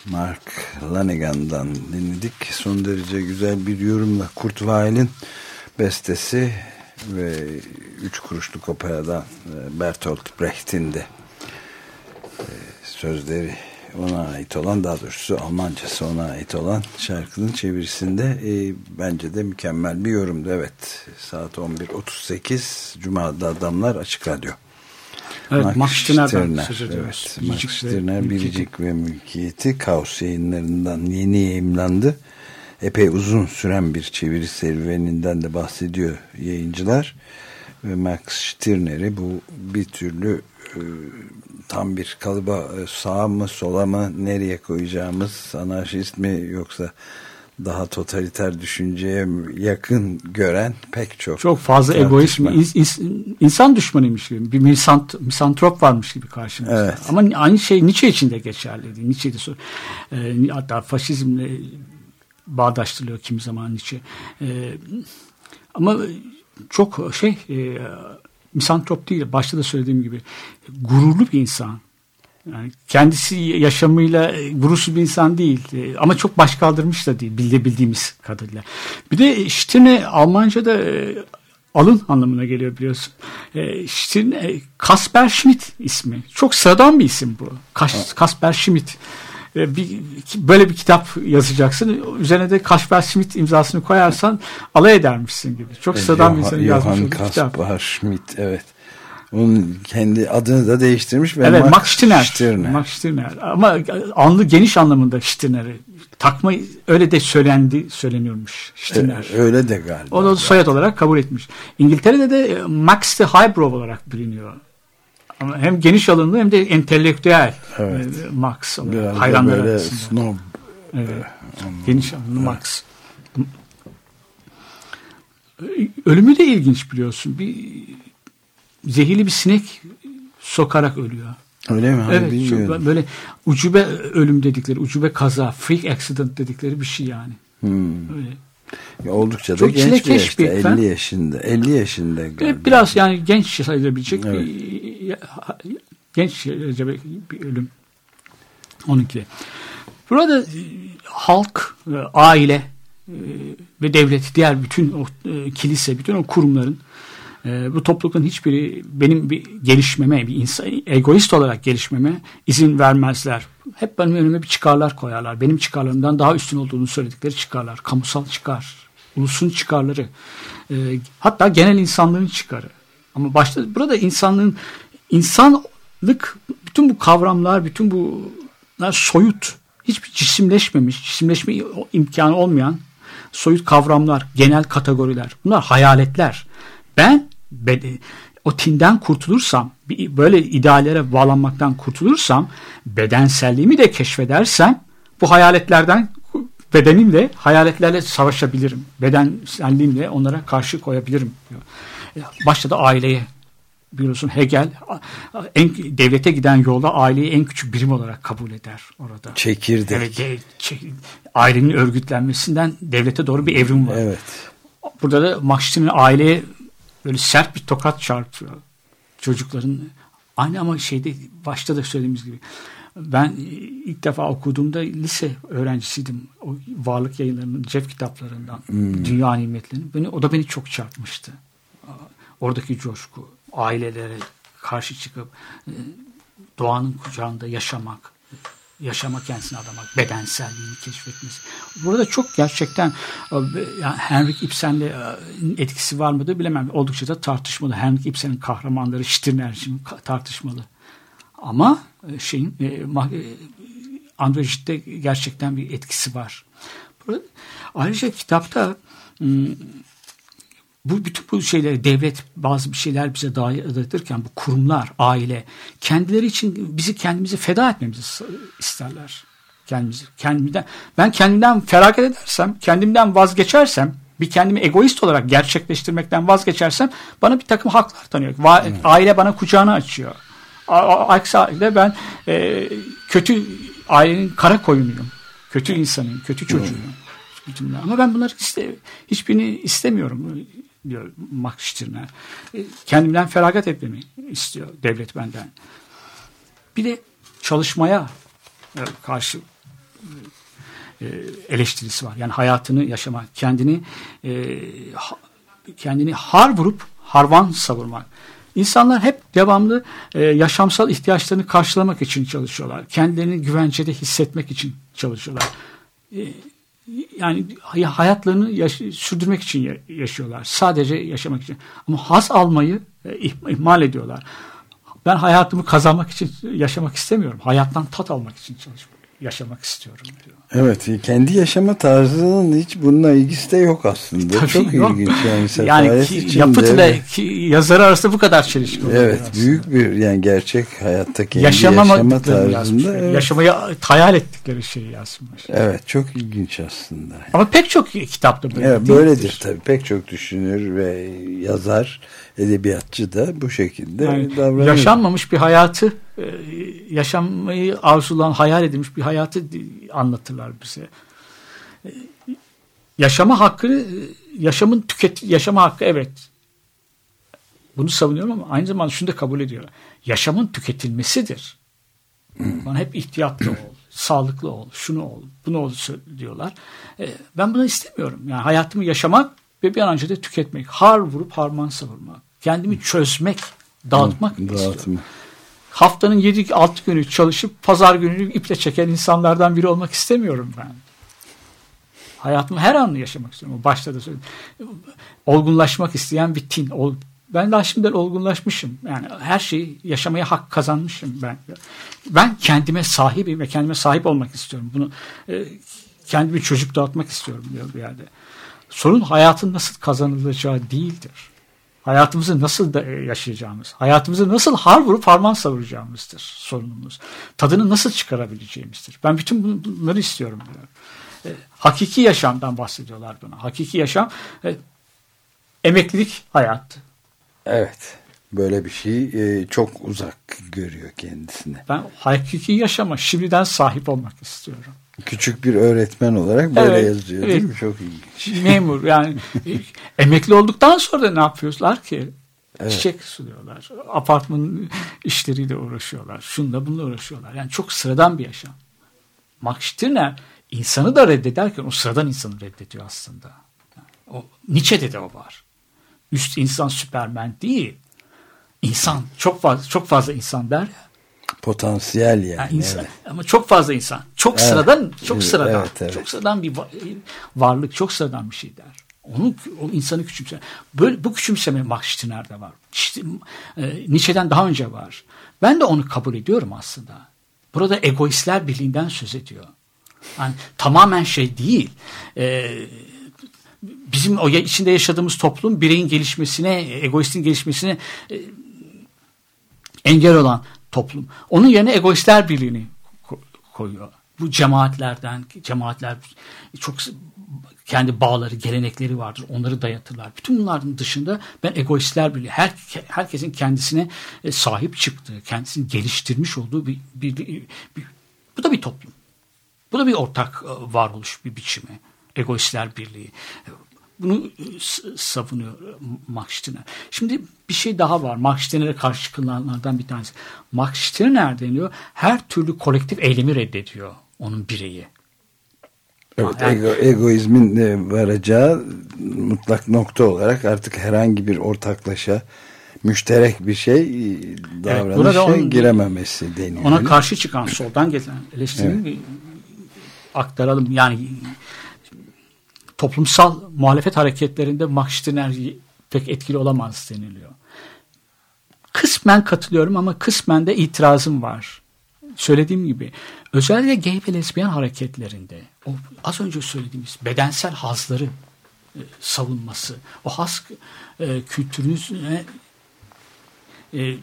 Mark Lanigan'dan dinledik. Son derece güzel bir yorumla Kurt Weill'in bestesi ve Üç Kuruşluk Opera'dan e, Bertolt Brecht'in de e, sözleri ona ait olan daha doğrusu Almancası ona ait olan şarkının çevirisinde e, bence de mükemmel bir yorumdu. Evet saat 11.38 Cuma'da Adamlar Açık Radyo. Evet, Max Stirner, söz ediyoruz. Evet, Max Stirner. Biricik ve Mülkiyeti Kaos yayınlarından yeni yayımlandı. Epey uzun süren bir çeviri serüveninden de bahsediyor yayıncılar. Ve Max Stirner'i bu bir türlü e, tam bir kalıba e, sağa mı sola mı nereye koyacağımız anarşist mi yoksa daha totaliter düşünceye yakın gören pek çok Çok fazla egoist, ins- insan düşmanıymış gibi. Bir misant, misantrop varmış gibi karşımızda. Evet. Ama aynı şey Nietzsche için de geçerliydi. Nietzsche de sor- e, hatta faşizmle bağdaştırılıyor kimi zaman Nietzsche. E, ama çok şey e, misantrop değil. Başta da söylediğim gibi gururlu bir insan. Yani kendisi yaşamıyla e, gurursuz bir insan değil. E, Ama çok baş kaldırmış da değil bildi bildiğimiz kadarıyla. Bir de Stirne Almanca'da e, alın anlamına geliyor biliyorsun. E, Stirne, e, Kasper Schmidt ismi. Çok sıradan bir isim bu. Kas, Kasper Schmidt. E, Bir, böyle bir kitap yazacaksın. Üzerine de Kasper Schmidt imzasını koyarsan alay edermişsin gibi. Çok sıradan bir insanın yazmış olduğu kitap. Kaspar Schmidt evet. Onun kendi adını da değiştirmiş ve Evet Max, Max Stirner. Stirner. Max Stirner. Ama anlı geniş anlamında Stirner'i. Takma öyle de söylendi söyleniyormuş Stirner. Ee, öyle de galiba. O da soyad olarak kabul etmiş. İngiltere'de de e, Max de Highbrow olarak biliniyor. Ama hem geniş alımlı hem de entelektüel Evet. e, Max. olarak, Biraz da hayranlar böyle arasında. snob. Evet. Geniş alımlı Max. Ölümü de ilginç biliyorsun. Bir zehirli bir sinek sokarak ölüyor. Öyle mi? Hayır, Evet, bilmiyordum. çok böyle ucube ölüm dedikleri, ucube kaza, freak accident dedikleri bir şey yani. Hmm. Öyle. Ya Oldukça da Çok genç bir yaşta. bir 50 efendim. yaşında. 50 yaşında galiba. Ve Biraz yani genç sayılabilecek Evet. bir genç bir, bir ölüm. Onunki. Burada e, halk, e, aile e, ve devlet, diğer bütün o e, kilise, bütün o kurumların e, bu toplulukların hiçbiri benim bir gelişmeme, bir insan, egoist olarak gelişmeme izin vermezler. Hep benim önüme bir çıkarlar koyarlar. Benim çıkarlarımdan daha üstün olduğunu söyledikleri çıkarlar. Kamusal çıkar, ulusun çıkarları, e, hatta genel insanlığın çıkarı. Ama başta burada insanlığın insanlık bütün bu kavramlar, bütün bunlar soyut, hiçbir cisimleşmemiş, cisimleşme imkanı olmayan soyut kavramlar, genel kategoriler. Bunlar hayaletler. Ben o tinden kurtulursam, böyle ideallere bağlanmaktan kurtulursam, bedenselliğimi de keşfedersem, bu hayaletlerden bedenimle hayaletlerle savaşabilirim. Bedenselliğimle onlara karşı koyabilirim. diyor. Başta da aileye biliyorsun Hegel en devlete giden yolda aileyi en küçük birim olarak kabul eder orada. Çekirdek. Evet, de- çe- ailenin örgütlenmesinden devlete doğru bir evrim var. Evet. Burada da Maxim'in aileye böyle sert bir tokat çarpıyor. Çocukların aynı ama şeyde başta da söylediğimiz gibi ben ilk defa okuduğumda lise öğrencisiydim. O varlık yayınlarının cep kitaplarından dünya nimetlerini. Beni, o da beni çok çarpmıştı. Oradaki coşku, ailelere karşı çıkıp e, doğanın kucağında yaşamak, Yaşama kendisini adamak, bedenselliğini keşfetmesi. Burada çok gerçekten e, yani Henrik Ibsen'le e, etkisi var mıdır bilemem. Oldukça da tartışmalı. Henrik Ibsen'in kahramanları Stirner şimdi tartışmalı. Ama e, şeyin André gerçekten bir etkisi var. Ayrıca kitapta bu bütün bu şeyleri devlet bazı bir şeyler bize dayatırken bu kurumlar, aile kendileri için bizi kendimizi feda etmemizi isterler. Kendimizi kendimden ben kendimden feragat edersem, kendimden vazgeçersem, bir kendimi egoist olarak gerçekleştirmekten vazgeçersem bana bir takım haklar tanıyor. Va- Aile bana kucağını açıyor. Aksi halde ben e, kötü ailenin kara koyunuyum. Kötü insanım, kötü. Bütün bunlar. Ama ben bunları iste, hiçbirini istemiyorum diyor Max Stirner. E, Kendimden feragat etmemi istiyor devlet benden. Bir de çalışmaya e, karşı e, eleştirisi var. Yani hayatını yaşamak, kendini kendini har vurup harvan savurmak. İnsanlar hep devamlı e, yaşamsal ihtiyaçlarını karşılamak için çalışıyorlar. Kendilerini güvencede hissetmek için çalışıyorlar. E, yani hay- hayatlarını yaş- sürdürmek için ya- yaşıyorlar. Sadece yaşamak için. Ama haz almayı e, ih- ihmal ediyorlar. Ben hayatımı kazanmak için yaşamak istemiyorum. Hayattan tat almak için çalışmak, yaşamak istiyorum diyor. Evet kendi yaşama tarzının hiç bununla ilgisi de yok aslında. Tabii Çok yok. ilginç yani Yani ki, yapıtla ki, yazarı arasında bu kadar çelişki oluyor Evet aslında. büyük bir yani gerçek hayatta kendi yaşama yazmış. tarzında. Evet, Yaşamayı hayal ettikleri şeyi yazmış. evet çok ilginç aslında. Ama pek çok kitapta böyle Evet, böyledir tabii. Pek çok düşünür ve yazar, edebiyatçı da bu şekilde Yani davranır. yaşanmamış bir hayatı e, yaşanmayı arzulan hayal edilmiş bir hayatı anlatırlar bize. E, Yaşama hakkı e, yaşamın tüket yaşama hakkı evet. Bunu savunuyorum ama aynı zamanda şunu da kabul ediyor. Yaşamın tüketilmesidir. Bana hep ihtiyatlı ol, sağlıklı ol, şunu ol, bunu ol diyorlar. E, ben bunu istemiyorum. Yani hayatımı yaşamak ve bir an önce de tüketmek. Har vurup harman savurmak. Kendimi çözmek, dağıtmak istiyorum. Haftanın 7-6 günü çalışıp pazar günü iple çeken insanlardan biri olmak istemiyorum ben. Hayatımı her anını yaşamak istiyorum. Başta da söyledim. Olgunlaşmak isteyen bir tin. Ben daha şimdiden olgunlaşmışım. Yani her şeyi yaşamaya hak kazanmışım ben. Ben kendime sahibim ve kendime sahip olmak istiyorum. Bunu e, kendimi çocuk dağıtmak istiyorum diyor bir yerde. Sorun hayatın nasıl kazanılacağı değildir. Hayatımızı nasıl da e, yaşayacağımız, hayatımızı nasıl har vurup harman savuracağımızdır sorunumuz. Tadını nasıl çıkarabileceğimizdir. Ben bütün bun- bunları istiyorum diyor. E, hakiki yaşamdan bahsediyorlar buna. Hakiki yaşam e, emeklilik hayatı. Evet. Böyle bir şey e, çok uzak görüyor kendisine. Ben hakiki yaşama şimdiden sahip olmak istiyorum. Küçük bir öğretmen olarak böyle Evet, yazıyor değil evet. mi? Çok ilginç. Memur yani e, emekli olduktan sonra ne yapıyorlar ki? Çiçek suluyorlar. Apartmanın işleriyle uğraşıyorlar. Şunla bununla uğraşıyorlar. Yani çok sıradan bir yaşam. Max Stirner insanı da reddederken o sıradan insanı reddediyor aslında. O Nietzsche'de de o var. Üst insan Süpermen değil. İnsan çok fazla çok fazla insan der ya. Potansiyel yani. Yani insan, evet. ama çok fazla insan. Çok Evet. sıradan, çok sıradan. evet, evet. Çok sıradan bir va- varlık, çok sıradan bir şey der. Onu o insanı küçümser. Böyle bu küçümseme Max Stirner'de var. İşte, e, Nietzsche'den daha önce var. Ben de onu kabul ediyorum aslında. Burada egoistler birliğinden söz ediyor. Yani tamamen şey değil. E, bizim o içinde yaşadığımız toplum bireyin gelişmesine, egoistin gelişmesine e, engel olan toplum. Onun yerine egoistler birliğini ko- koyuyor. Bu cemaatlerden, cemaatler çok kendi bağları, gelenekleri vardır. Onları dayatırlar. Bütün bunların dışında ben egoistler birliği, her, herkesin kendisine e, sahip çıktığı, kendisini geliştirmiş olduğu bir, bir, bir- bir- bu da bir toplum. Bu da bir ortak e, varoluş bir biçimi. Egoistler Birliği. Bunu e, savunuyor e, Max Stirner. Şimdi bir şey daha var. Max Stirner'e karşı çıkılanlardan bir tanesi. Max Stirner deniyor. Her türlü kolektif eylemi reddediyor onun bireyi. Evet, Yani- ego, egoizmin de varacağı mutlak nokta olarak artık herhangi bir ortaklaşa müşterek bir şey davranışa burada onun- girememesi deniyor. Ona karşı çıkan soldan gelen eleştirinin bir aktaralım. Yani toplumsal muhalefet hareketlerinde Max Stirner pek etkili olamaz deniliyor. Kısmen katılıyorum ama kısmen de itirazım var. Söylediğim gibi özellikle gay ve lezbiyen hareketlerinde o az önce söylediğimiz bedensel hazları e, savunması, o has e, kültürüne e,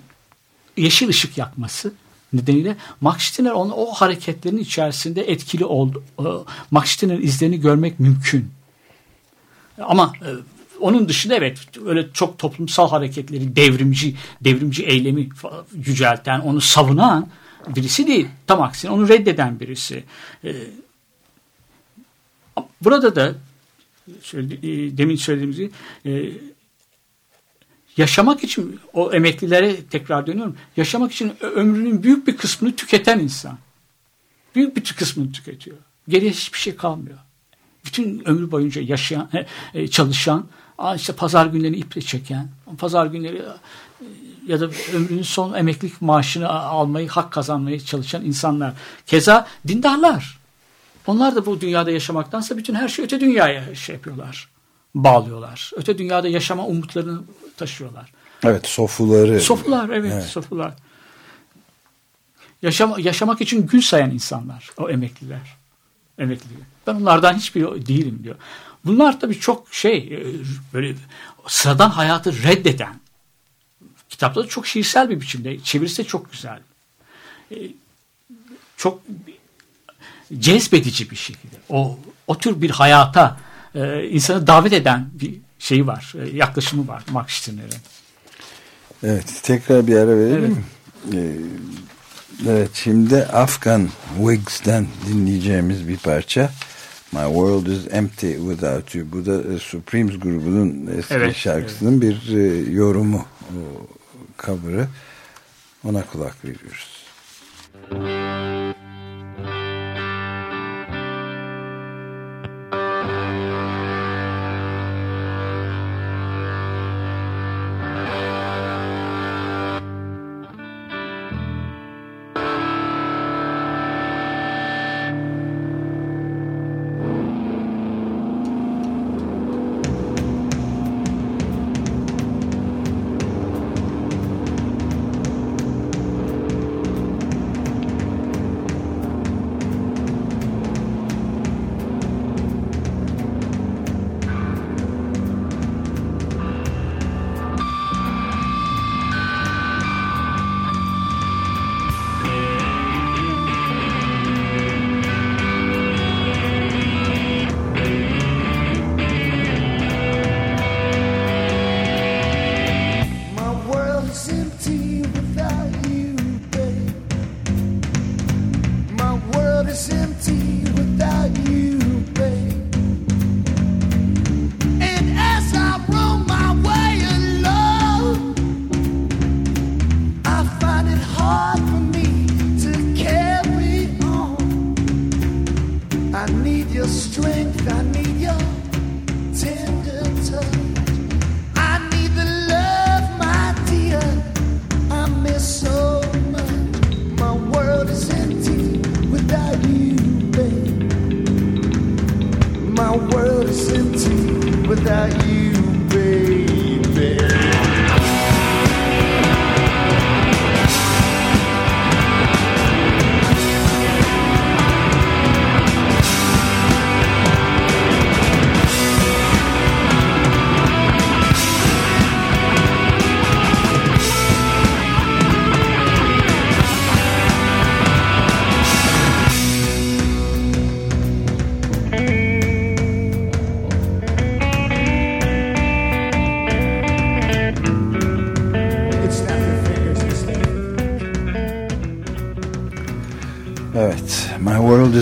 yeşil ışık yakması nedeniyle Max Stirner onun o hareketlerin içerisinde etkili oldu. E, Max izlerini görmek mümkün. Ama e, onun dışında evet öyle çok toplumsal hareketleri devrimci devrimci eylemi yücelten onu savunan birisi değil. Tam aksine onu reddeden birisi. E, burada da e, demin söylediğimiz gibi yaşamak için o emeklilere tekrar dönüyorum. Yaşamak için ömrünün büyük bir kısmını tüketen insan. Büyük bir kısmını tüketiyor. Geriye hiçbir şey kalmıyor. Bütün ömrü boyunca yaşayan, e, e, çalışan, işte pazar günlerini iple çeken, pazar günleri e, ya da ömrünün son emeklilik maaşını almayı, hak kazanmaya çalışan insanlar. Keza dindarlar. Onlar da bu dünyada yaşamaktansa bütün her şeyi öte dünyaya şey yapıyorlar. Bağlıyorlar. Öte dünyada yaşama umutlarını taşıyorlar. Evet sofuları. Sofular evet, Evet. sofular. Yaşam, yaşamak için gün sayan insanlar o emekliler. Emekliler. Ben onlardan hiçbiri değilim diyor. Bunlar tabii çok şey e, böyle sıradan hayatı reddeden kitapta da çok şiirsel bir biçimde çevirisi de çok güzel. E, Çok cezbedici bir şekilde. O o tür bir hayata e, insanı davet eden bir şeyi var, yaklaşımı var Max Stirner'in. Evet tekrar bir ara verelim mi? Ee, evet şimdi Afgan Wigs'den dinleyeceğimiz bir parça. My World is Empty Without You. Bu da e, Supremes grubunun eski Evet, şarkısının bir e, yorumu, o, cover'ı. Ona kulak veriyoruz. My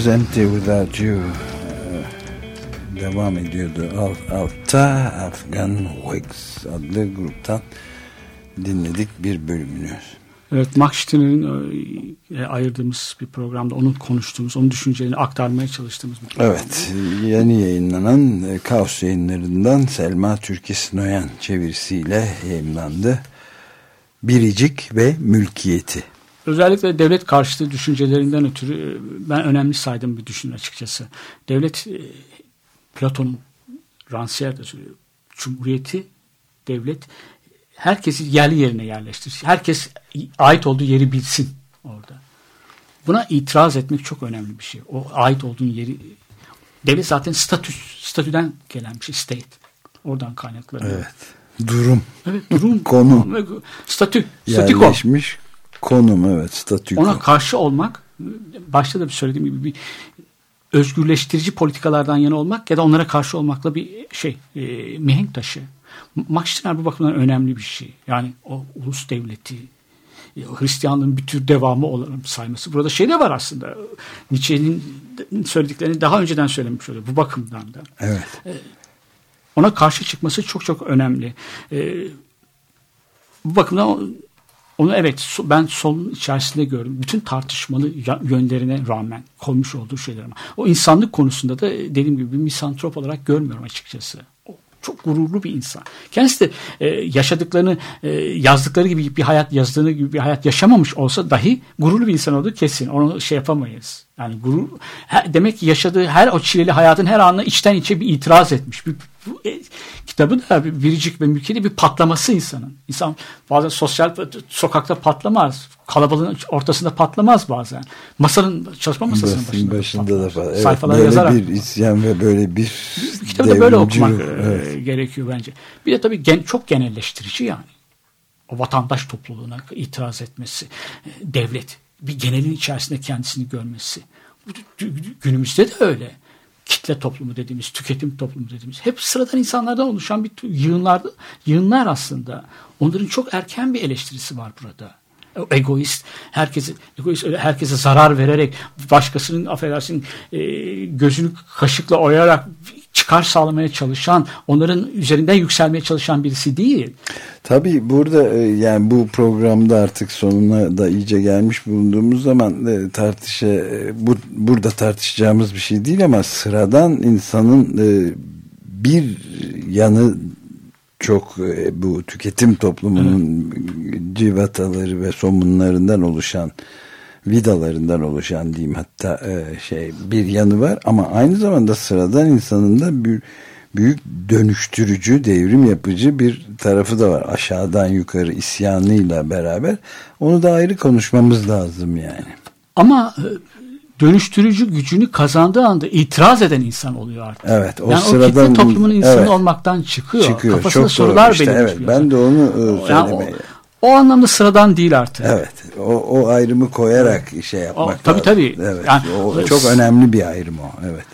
Empty Without You Ee, devam ediyordu. Alt, altta Afghan Wigs adlı gruptan dinledik bir bölümünü. Evet, Max Stirner'in e, ayırdığımız bir programda onun konuştuğumuz, onun düşüncelerini aktarmaya çalıştığımız bir program. Evet, yeni yayınlanan e, Kaos yayınlarından Selma Türkis Noyan çevirisiyle yayınlandı. biricik ve mülkiyeti. Özellikle devlet karşıtı düşüncelerinden ötürü e, ben önemli saydığım bir düşün açıkçası. Devlet e, Platon'un Rancière de söylüyor. Cumhuriyeti devlet herkesi yerli yerine yerleştir. Herkes ait olduğu yeri bilsin orada. Buna itiraz etmek çok önemli bir şey. O ait olduğun yeri devlet zaten statü statüden gelen bir şey state. Oradan kaynaklanıyor. Evet. Durum. Evet, durum Konum. statü statiko. Yerleşmiş konum evet statüko. Ona karşı olmak başta da bir söylediğim gibi bir özgürleştirici politikalardan yana olmak ya da onlara karşı olmakla bir şey e, mihenk taşı. Max bu bakımdan önemli bir şey. Yani o ulus devleti e, Hristiyanlığın bir tür devamı olarak sayması. Burada şey de var aslında. Nietzsche'nin söylediklerini daha önceden söylemiş oluyor bu bakımdan da. Evet. Ona karşı çıkması çok çok önemli. E, bu bakımdan onu evet ben solun içerisinde gördüm. Bütün tartışmalı yönlerine rağmen koymuş olduğu şeyler ama o insanlık konusunda da e, dediğim gibi bir misantrop olarak görmüyorum açıkçası. O çok gururlu bir insan. Kendisi de e, yaşadıklarını e, yazdıkları gibi bir hayat yazdığını gibi bir hayat yaşamamış olsa dahi gururlu bir insan olduğu kesin. Onu şey yapamayız. Yani gurur demek ki yaşadığı her o çileli hayatın her anına içten içe bir itiraz etmiş. Bir, bu, e, kitabı da bir biricik ve mülkiyeti bir patlaması insanın. İnsan bazen sosyal sokakta patlamaz. Kalabalığın ortasında patlamaz bazen. Masanın çalışma masasının başında, başında da patlamaz. falan. Evet, Sayfalara böyle yazarak. bir isyan ve böyle bir Kitabı da böyle okumak e, Evet. gerekiyor bence. Bir de tabii gen, çok genelleştirici yani. O vatandaş topluluğuna itiraz etmesi, e, devlet bir genelin içerisinde kendisini görmesi. Günümüzde de öyle. Kitle toplumu dediğimiz, tüketim toplumu dediğimiz hep sıradan insanlardan oluşan bir yığınlar, yığınlar aslında. Onların çok erken bir eleştirisi var burada. Egoist, herkese egoist öyle herkese zarar vererek başkasının affedersin e, gözünü kaşıkla oyarak çıkar sağlamaya çalışan, onların üzerinden yükselmeye çalışan birisi değil. Tabii burada e, yani bu programda artık sonuna da iyice gelmiş bulunduğumuz zaman e, tartışa e, bu, burada tartışacağımız bir şey değil ama sıradan insanın bir yanı çok bu tüketim toplumunun civataları ve somunlarından oluşan vidalarından oluşan diyeyim hatta e, şey bir yanı var ama aynı zamanda sıradan insanın da bir büyük dönüştürücü, devrim yapıcı bir tarafı da var. Aşağıdan yukarı isyanıyla beraber. Onu da ayrı konuşmamız lazım yani. Ama e, dönüştürücü gücünü kazandığı anda itiraz eden insan oluyor artık. Evet, o yani sıradan- o toplumun insanı evet. olmaktan çıkıyor. Çıkıyor. Kafasında Çok sorular. İşte belirtiyor. evet, ben de onu e, Yani o, anlamda sıradan değil artık. Evet. O, o ayrımı koyarak şey yapmak O- tabii, lazım. tabii. Evet. Yani- o, çok önemli bir ayrım o. Evet.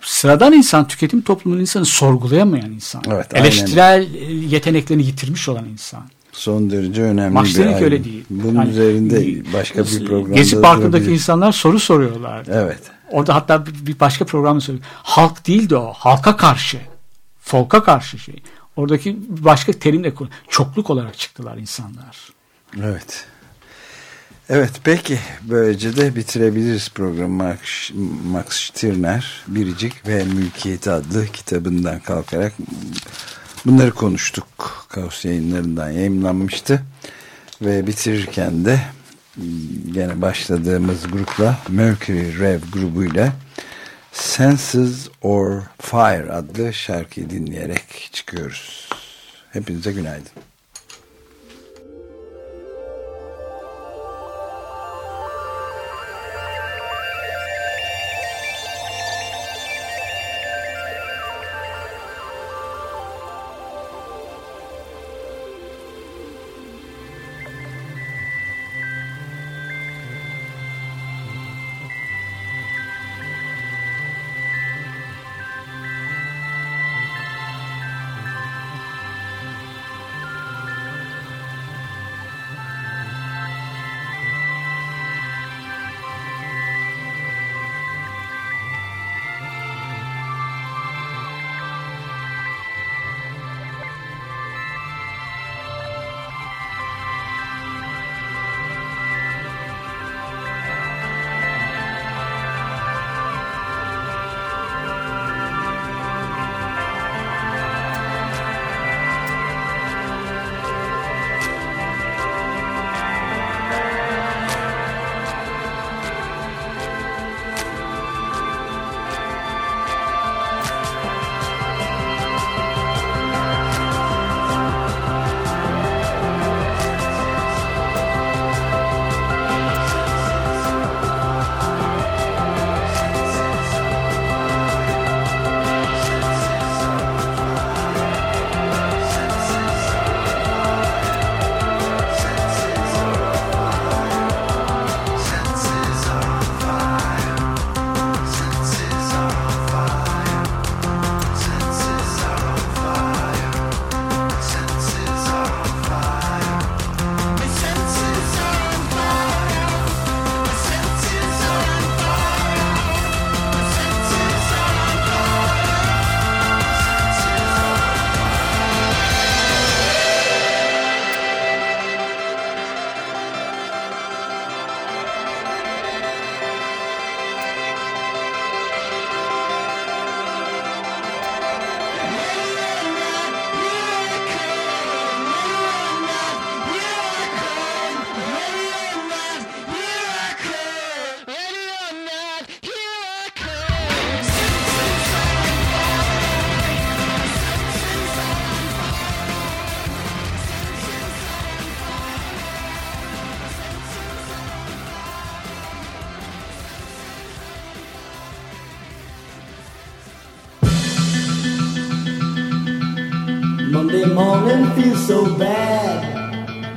Sıradan insan tüketim toplumunun insanı sorgulayamayan insan. Evet, aynen. Eleştirel e, yeteneklerini yitirmiş olan insan. Son derece önemli Max bir ayrım. öyle değil. Bunun Yani, üzerinde e, başka bir programda Gezi Parkı'ndaki insanlar soru soruyorlar. Evet. Orada hatta bir- başka programda söylüyor. Halk değildi o. Halka karşı. Folka karşı şey. Oradaki başka terimle çokluk olarak çıktılar insanlar. Evet. Evet peki böylece de bitirebiliriz programı Max, Max Stirner Biricik ve Mülkiyeti adlı kitabından kalkarak bunları konuştuk. Kaos yayınlarından yayınlanmıştı ve bitirirken de gene başladığımız grupla Mercury Rev grubuyla Senses or Fire adlı şarkıyı dinleyerek çıkıyoruz. Hepinize günaydın.